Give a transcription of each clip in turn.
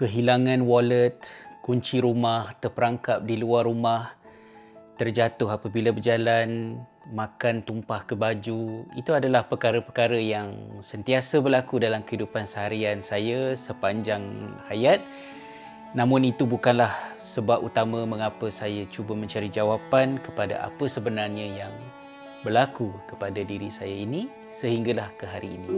kehilangan wallet, kunci rumah terperangkap di luar rumah, terjatuh apabila berjalan, makan tumpah ke baju, itu adalah perkara-perkara yang sentiasa berlaku dalam kehidupan seharian saya sepanjang hayat. Namun itu bukanlah sebab utama mengapa saya cuba mencari jawapan kepada apa sebenarnya yang berlaku kepada diri saya ini sehinggalah ke hari ini.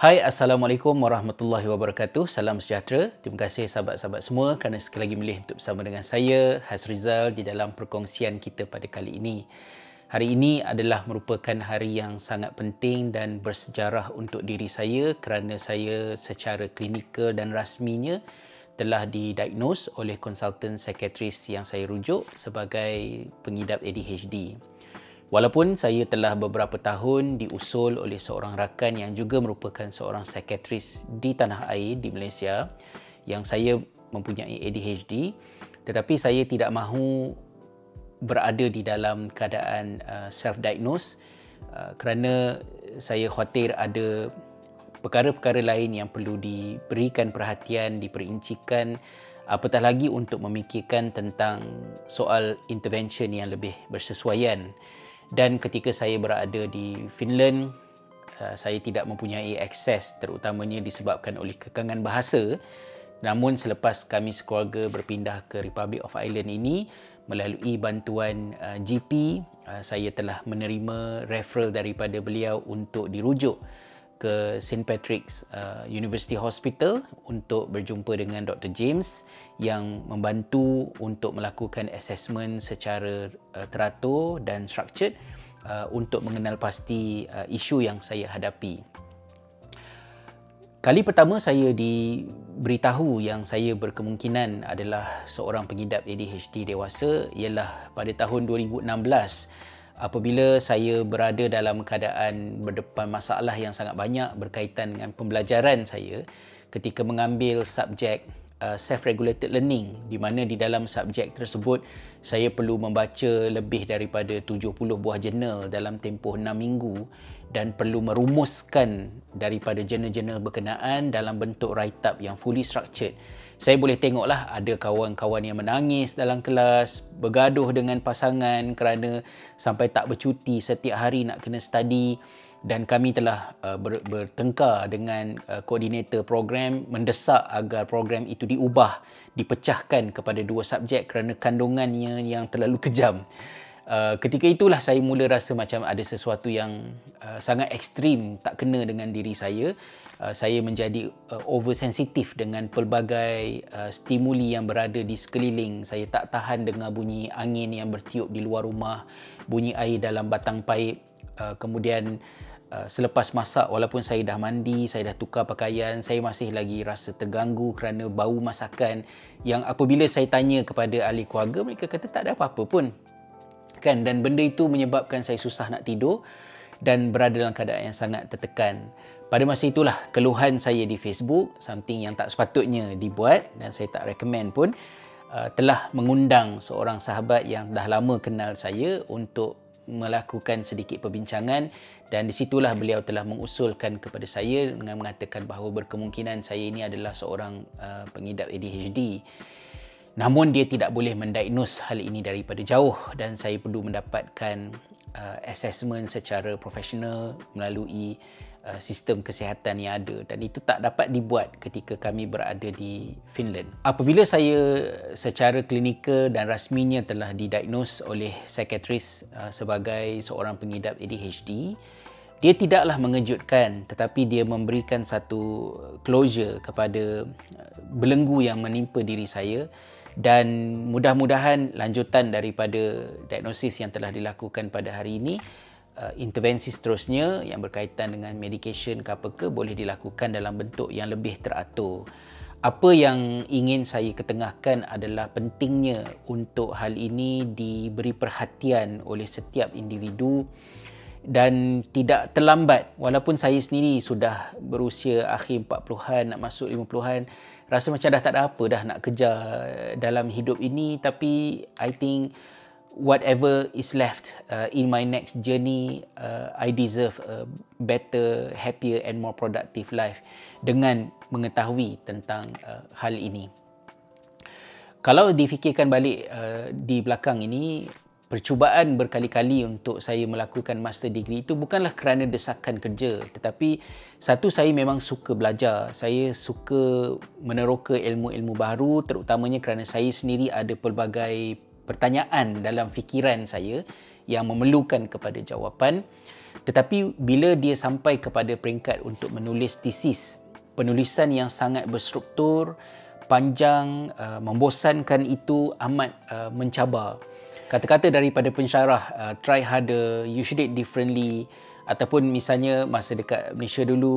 Hai Assalamualaikum warahmatullahi wabarakatuh. Salam sejahtera. Terima kasih sahabat-sahabat semua Kerana sekali lagi milih untuk bersama dengan saya Hasrizal Di dalam perkongsian kita pada kali ini. Hari ini adalah merupakan hari yang sangat penting Dan bersejarah untuk diri saya Kerana saya secara klinikal dan rasminya Telah didiagnose oleh konsultan psikiatris yang saya rujuk Sebagai pengidap ADHD Walaupun saya telah beberapa tahun diusul oleh seorang rakan yang juga merupakan seorang psikiatris di tanah air di Malaysia yang saya mempunyai ADHD tetapi saya tidak mahu berada di dalam keadaan uh, self-diagnose uh, kerana saya khawatir ada perkara-perkara lain yang perlu diberikan perhatian, diperincikan apatah lagi untuk memikirkan tentang soal intervention yang lebih bersesuaian dan ketika saya berada di Finland uh, saya tidak mempunyai akses terutamanya disebabkan oleh kekangan bahasa. Namun selepas kami sekeluarga berpindah ke Republic of Ireland ini melalui bantuan uh, GP uh, saya telah menerima referral daripada beliau untuk dirujuk ke St Patrick's uh, University Hospital untuk berjumpa dengan Dr James yang membantu untuk melakukan assessment secara uh, teratur dan structured uh, untuk mengenal pasti uh, isu yang saya hadapi. Kali pertama saya diberitahu yang saya berkemungkinan adalah seorang pengidap ADHD dewasa ialah pada tahun 2016 apabila saya berada dalam keadaan berdepan masalah yang sangat banyak berkaitan dengan pembelajaran saya ketika mengambil subjek uh, self-regulated learning di mana di dalam subjek tersebut saya perlu membaca lebih daripada 70 buah jurnal dalam tempoh 6 minggu dan perlu merumuskan daripada jurnal-jurnal berkenaan dalam bentuk write-up yang fully structured saya boleh tengoklah ada kawan-kawan yang menangis dalam kelas, bergaduh dengan pasangan kerana sampai tak bercuti setiap hari nak kena study dan kami telah uh, ber, bertengkar dengan uh, koordinator program mendesak agar program itu diubah, dipecahkan kepada dua subjek kerana kandungannya yang terlalu kejam. Uh, ketika itulah saya mula rasa macam ada sesuatu yang uh, sangat ekstrim tak kena dengan diri saya. Uh, saya menjadi uh, oversensitif dengan pelbagai uh, stimuli yang berada di sekeliling. Saya tak tahan dengan bunyi angin yang bertiup di luar rumah, bunyi air dalam batang paip. Uh, kemudian uh, selepas masak walaupun saya dah mandi, saya dah tukar pakaian, saya masih lagi rasa terganggu kerana bau masakan yang apabila saya tanya kepada ahli keluarga mereka kata tak ada apa-apa pun kan dan benda itu menyebabkan saya susah nak tidur dan berada dalam keadaan yang sangat tertekan. Pada masa itulah keluhan saya di Facebook, something yang tak sepatutnya dibuat dan saya tak recommend pun uh, telah mengundang seorang sahabat yang dah lama kenal saya untuk melakukan sedikit perbincangan dan di situlah beliau telah mengusulkan kepada saya dengan mengatakan bahawa berkemungkinan saya ini adalah seorang uh, pengidap ADHD. Namun dia tidak boleh mendiagnose hal ini daripada jauh dan saya perlu mendapatkan uh, assessment secara profesional melalui uh, sistem kesihatan yang ada dan itu tak dapat dibuat ketika kami berada di Finland. Apabila saya secara klinikal dan rasminya telah didiagnose oleh psikiatris uh, sebagai seorang pengidap ADHD, dia tidaklah mengejutkan tetapi dia memberikan satu closure kepada uh, belenggu yang menimpa diri saya dan mudah-mudahan lanjutan daripada diagnosis yang telah dilakukan pada hari ini uh, intervensi seterusnya yang berkaitan dengan medication ke apa ke boleh dilakukan dalam bentuk yang lebih teratur. Apa yang ingin saya ketengahkan adalah pentingnya untuk hal ini diberi perhatian oleh setiap individu dan tidak terlambat. Walaupun saya sendiri sudah berusia akhir 40-an nak masuk 50-an rasa macam dah tak ada apa dah nak kejar dalam hidup ini. Tapi I think whatever is left uh, in my next journey uh, I deserve a better happier and more productive life dengan mengetahui tentang uh, hal ini. Kalau difikirkan balik uh, di belakang ini percubaan berkali-kali untuk saya melakukan master degree itu bukanlah kerana desakan kerja tetapi satu saya memang suka belajar. Saya suka meneroka ilmu-ilmu baru terutamanya kerana saya sendiri ada pelbagai pertanyaan dalam fikiran saya yang memerlukan kepada jawapan. Tetapi bila dia sampai kepada peringkat untuk menulis tesis penulisan yang sangat berstruktur panjang uh, membosankan itu amat uh, mencabar kata-kata daripada pensyarah uh, try harder you should it differently. Ataupun misalnya masa dekat Malaysia dulu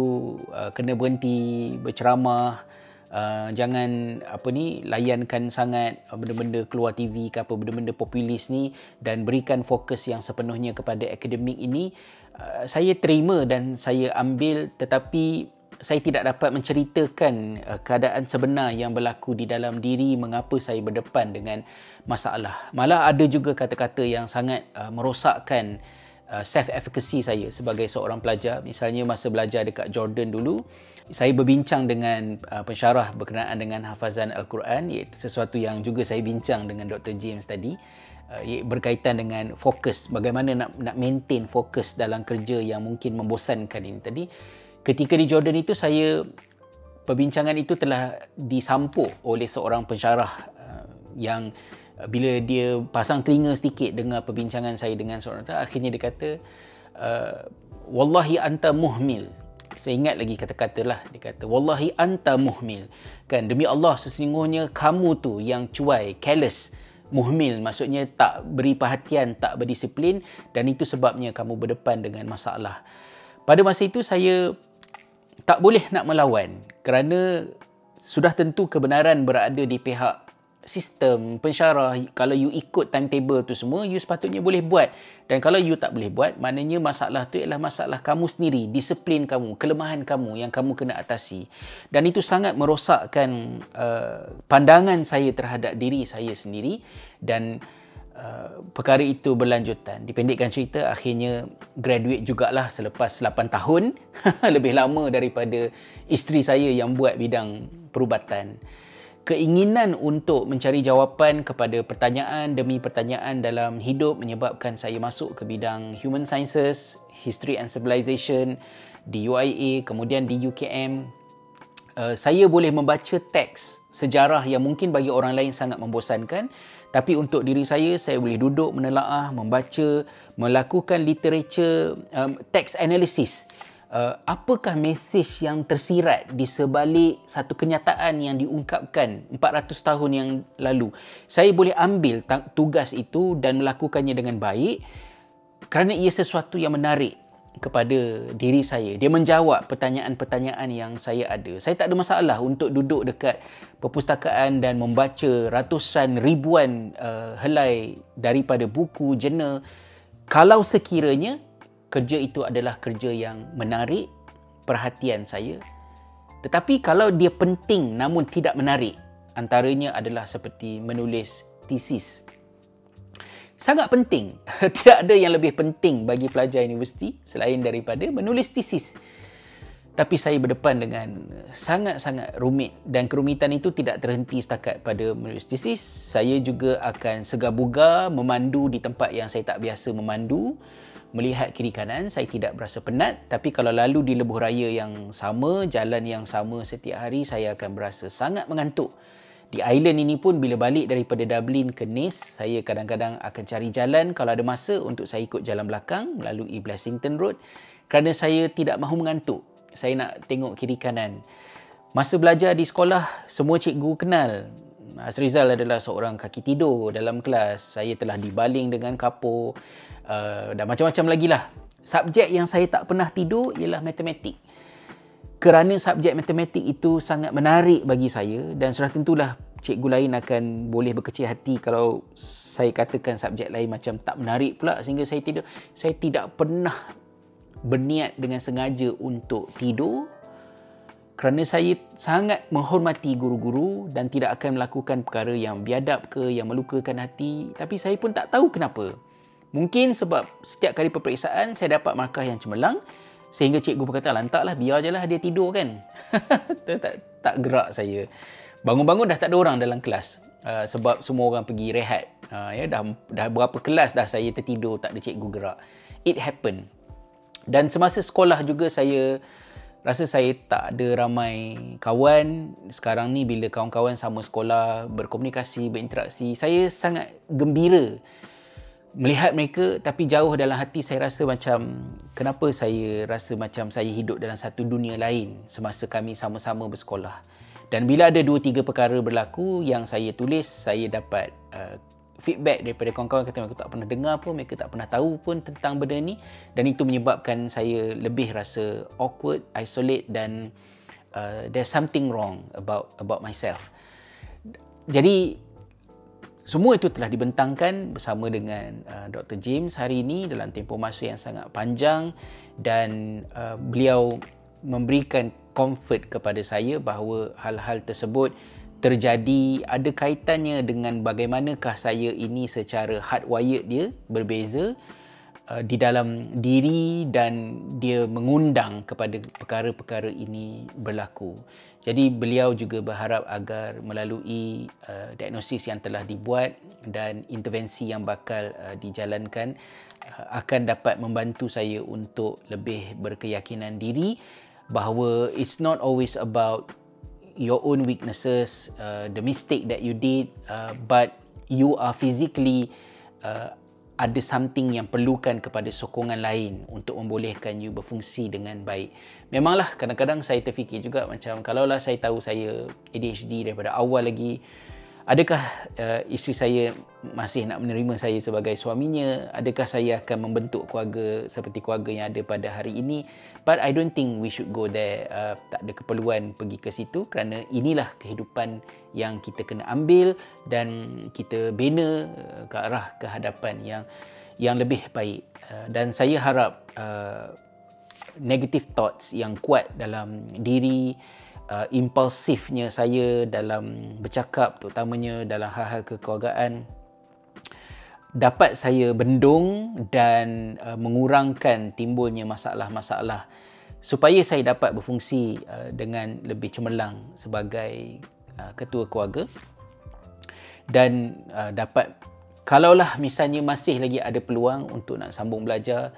uh, kena berhenti berceramah. Uh, jangan apa ni layankan sangat benda-benda keluar TV ke apa benda-benda populis ni dan berikan fokus yang sepenuhnya kepada akademik ini. Uh, saya terima dan saya ambil tetapi saya tidak dapat menceritakan uh, keadaan sebenar yang berlaku di dalam diri mengapa saya berdepan dengan masalah. Malah ada juga kata-kata yang sangat uh, merosakkan uh, self efficacy saya sebagai seorang pelajar. Misalnya masa belajar dekat Jordan dulu, saya berbincang dengan uh, pensyarah berkenaan dengan hafazan Al-Quran iaitu sesuatu yang juga saya bincang dengan Dr. James tadi uh, berkaitan dengan fokus bagaimana nak nak maintain fokus dalam kerja yang mungkin membosankan ini tadi ketika di Jordan itu saya perbincangan itu telah disampuk oleh seorang pensyarah uh, yang uh, bila dia pasang telinga sedikit dengar perbincangan saya dengan seorang itu akhirnya dia kata uh, wallahi anta muhmil. Saya ingat lagi kata-kata lah. Dia kata wallahi anta muhmil. Kan demi Allah sesungguhnya kamu tu yang cuai careless muhmil. Maksudnya tak beri perhatian tak berdisiplin dan itu sebabnya kamu berdepan dengan masalah. Pada masa itu saya tak boleh nak melawan kerana sudah tentu kebenaran berada di pihak sistem pensyarah. Kalau you ikut timetable tu semua you sepatutnya boleh buat. Dan kalau you tak boleh buat maknanya masalah tu ialah masalah kamu sendiri disiplin kamu kelemahan kamu yang kamu kena atasi. Dan itu sangat merosakkan uh, pandangan saya terhadap diri saya sendiri. Dan Uh, perkara itu berlanjutan. Dipendekkan cerita, akhirnya graduate jugalah selepas 8 tahun. Lebih lama daripada isteri saya yang buat bidang perubatan. Keinginan untuk mencari jawapan kepada pertanyaan demi pertanyaan dalam hidup menyebabkan saya masuk ke bidang Human Sciences, History and Civilization di UIA, kemudian di UKM. Uh, saya boleh membaca teks sejarah yang mungkin bagi orang lain sangat membosankan tapi untuk diri saya, saya boleh duduk menelaah, membaca, melakukan literature, um, text analysis. Uh, apakah mesej yang tersirat di sebalik satu kenyataan yang diungkapkan 400 tahun yang lalu? Saya boleh ambil tugas itu dan melakukannya dengan baik kerana ia sesuatu yang menarik kepada diri saya. Dia menjawab pertanyaan-pertanyaan yang saya ada. Saya tak ada masalah untuk duduk dekat perpustakaan dan membaca ratusan ribuan uh, helai daripada buku, jurnal. Kalau sekiranya kerja itu adalah kerja yang menarik perhatian saya. Tetapi kalau dia penting namun tidak menarik, antaranya adalah seperti menulis tesis sangat penting. Tidak ada yang lebih penting bagi pelajar universiti selain daripada menulis tesis. Tapi saya berdepan dengan sangat-sangat rumit dan kerumitan itu tidak terhenti setakat pada menulis tesis. Saya juga akan segar-bugar memandu di tempat yang saya tak biasa memandu. Melihat kiri kanan, saya tidak berasa penat. Tapi kalau lalu di lebuh raya yang sama, jalan yang sama setiap hari, saya akan berasa sangat mengantuk. Di island ini pun bila balik daripada Dublin ke Nice, saya kadang-kadang akan cari jalan kalau ada masa untuk saya ikut jalan belakang melalui Blessington Road kerana saya tidak mahu mengantuk. Saya nak tengok kiri kanan. Masa belajar di sekolah, semua cikgu kenal. Azrizal adalah seorang kaki tidur dalam kelas. Saya telah dibaling dengan kapur uh, dan macam-macam lagi lah. Subjek yang saya tak pernah tidur ialah matematik kerana subjek matematik itu sangat menarik bagi saya dan sudah tentulah cikgu lain akan boleh berkecil hati kalau saya katakan subjek lain macam tak menarik pula sehingga saya tidak saya tidak pernah berniat dengan sengaja untuk tidur. Kerana saya sangat menghormati guru-guru dan tidak akan melakukan perkara yang biadab ke yang melukakan hati. Tapi saya pun tak tahu kenapa. Mungkin sebab setiap kali peperiksaan saya dapat markah yang cemerlang sehingga cikgu berkata lantaklah biar je lah dia tidur kan. Tak, tak, tak gerak saya. Bangun-bangun dah tak ada orang dalam kelas uh, sebab semua orang pergi rehat. Uh, ya dah dah berapa kelas dah saya tertidur tak ada cikgu gerak. It happen. Dan semasa sekolah juga saya rasa saya tak ada ramai kawan. Sekarang ni bila kawan-kawan sama sekolah berkomunikasi berinteraksi saya sangat gembira melihat mereka tapi jauh dalam hati saya rasa macam kenapa saya rasa macam saya hidup dalam satu dunia lain semasa kami sama-sama bersekolah? Dan bila ada dua tiga perkara berlaku yang saya tulis saya dapat uh, feedback daripada kawan-kawan kata mereka tak pernah dengar pun mereka tak pernah tahu pun tentang benda ni. Dan itu menyebabkan saya lebih rasa awkward isolate dan uh, there's something wrong about about myself. Jadi semua itu telah dibentangkan bersama dengan uh, Dr. James hari ini dalam tempoh masa yang sangat panjang dan uh, beliau memberikan comfort kepada saya bahawa hal-hal tersebut terjadi ada kaitannya dengan bagaimanakah saya ini secara hardwired dia berbeza uh, di dalam diri dan dia mengundang kepada perkara-perkara ini berlaku. Jadi beliau juga berharap agar melalui uh, diagnosis yang telah dibuat dan intervensi yang bakal uh, dijalankan uh, akan dapat membantu saya untuk lebih berkeyakinan diri bahawa it's not always about your own weaknesses, uh, the mistake that you did, uh, but you are physically uh, ada something yang perlukan kepada sokongan lain untuk membolehkan you berfungsi dengan baik. Memanglah kadang-kadang saya terfikir juga macam kalaulah saya tahu saya ADHD daripada awal lagi, adakah uh, isteri saya masih nak menerima saya sebagai suaminya? Adakah saya akan membentuk keluarga seperti keluarga yang ada pada hari ini? But i don't think we should go there uh, tak ada keperluan pergi ke situ kerana inilah kehidupan yang kita kena ambil dan kita bina uh, ke arah kehadapan yang yang lebih baik. Uh, dan saya harap uh, negative thoughts yang kuat dalam diri uh, impulsifnya saya dalam bercakap terutamanya dalam hal-hal kekeluargaan dapat saya bendung dan uh, mengurangkan timbulnya masalah-masalah supaya saya dapat berfungsi uh, dengan lebih cemerlang sebagai uh, ketua keluarga. Dan uh, dapat kalaulah misalnya masih lagi ada peluang untuk nak sambung belajar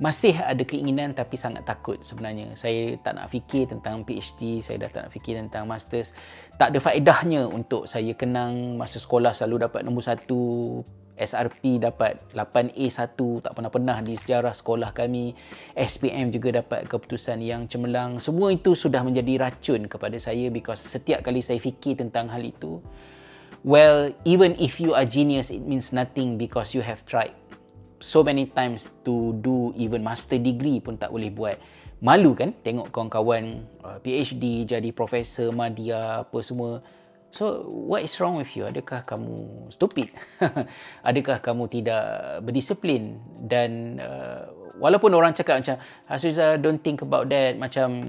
masih ada keinginan tapi sangat takut sebenarnya. Saya tak nak fikir tentang PhD, saya dah tak nak fikir tentang masters. Tak ada faedahnya untuk saya kenang masa sekolah selalu dapat nombor satu, SRP dapat 8A1, tak pernah-pernah di sejarah sekolah kami. SPM juga dapat keputusan yang cemerlang. Semua itu sudah menjadi racun kepada saya because setiap kali saya fikir tentang hal itu, well, even if you are genius, it means nothing because you have tried so many times to do even master degree pun tak boleh buat. Malu kan tengok kawan-kawan uh, PhD jadi profesor media apa semua. So what is wrong with you? Adakah kamu stupid? Adakah kamu tidak berdisiplin? Dan uh, walaupun orang cakap macam Hasuza don't think about that macam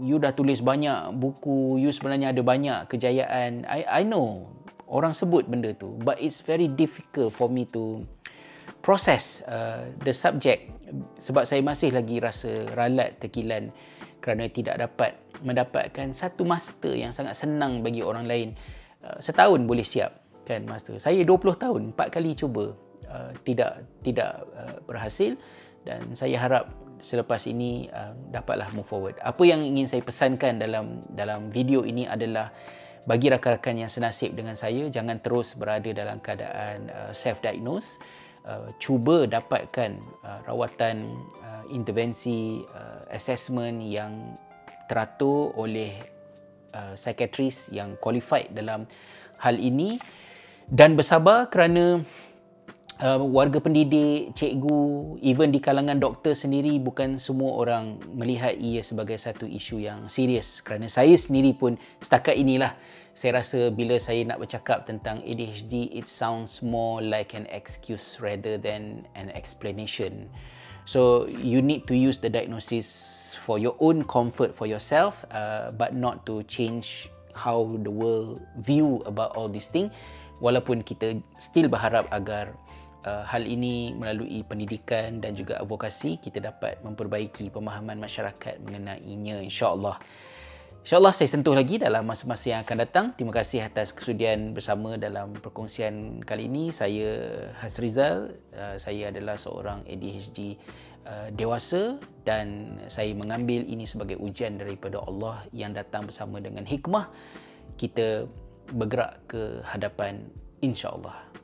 you dah tulis banyak buku, you sebenarnya ada banyak kejayaan. I I know orang sebut benda tu but it's very difficult for me to proses uh, the subject sebab saya masih lagi rasa ralat terkilan kerana tidak dapat mendapatkan satu master yang sangat senang bagi orang lain. Uh, setahun boleh siap kan master? Saya 20 tahun empat kali cuba uh, tidak tidak uh, berhasil. Dan saya harap selepas ini uh, dapatlah move forward. Apa yang ingin saya pesankan dalam dalam video ini adalah bagi rakan-rakan yang senasib dengan saya jangan terus berada dalam keadaan uh, self diagnose uh, cuba dapatkan uh, rawatan uh, intervensi uh, assessment yang teratur oleh uh, psikiatris yang qualified dalam hal ini. Dan bersabar kerana uh, warga pendidik, cikgu, even di kalangan doktor sendiri bukan semua orang melihat ia sebagai satu isu yang serius. Kerana saya sendiri pun setakat inilah saya rasa bila saya nak bercakap tentang ADHD it sounds more like an excuse rather than an explanation. So you need to use the diagnosis for your own comfort for yourself uh, but not to change how the world view about all these thing. Walaupun kita still berharap agar uh, hal ini melalui pendidikan dan juga advokasi kita dapat memperbaiki pemahaman masyarakat mengenainya insyaallah InsyaAllah saya sentuh lagi dalam masa-masa yang akan datang. Terima kasih atas kesudian bersama dalam perkongsian kali ini. Saya Hasrizal. Uh, saya adalah seorang ADHD uh, dewasa dan saya mengambil ini sebagai ujian daripada Allah yang datang bersama dengan hikmah. Kita bergerak ke hadapan insyaAllah.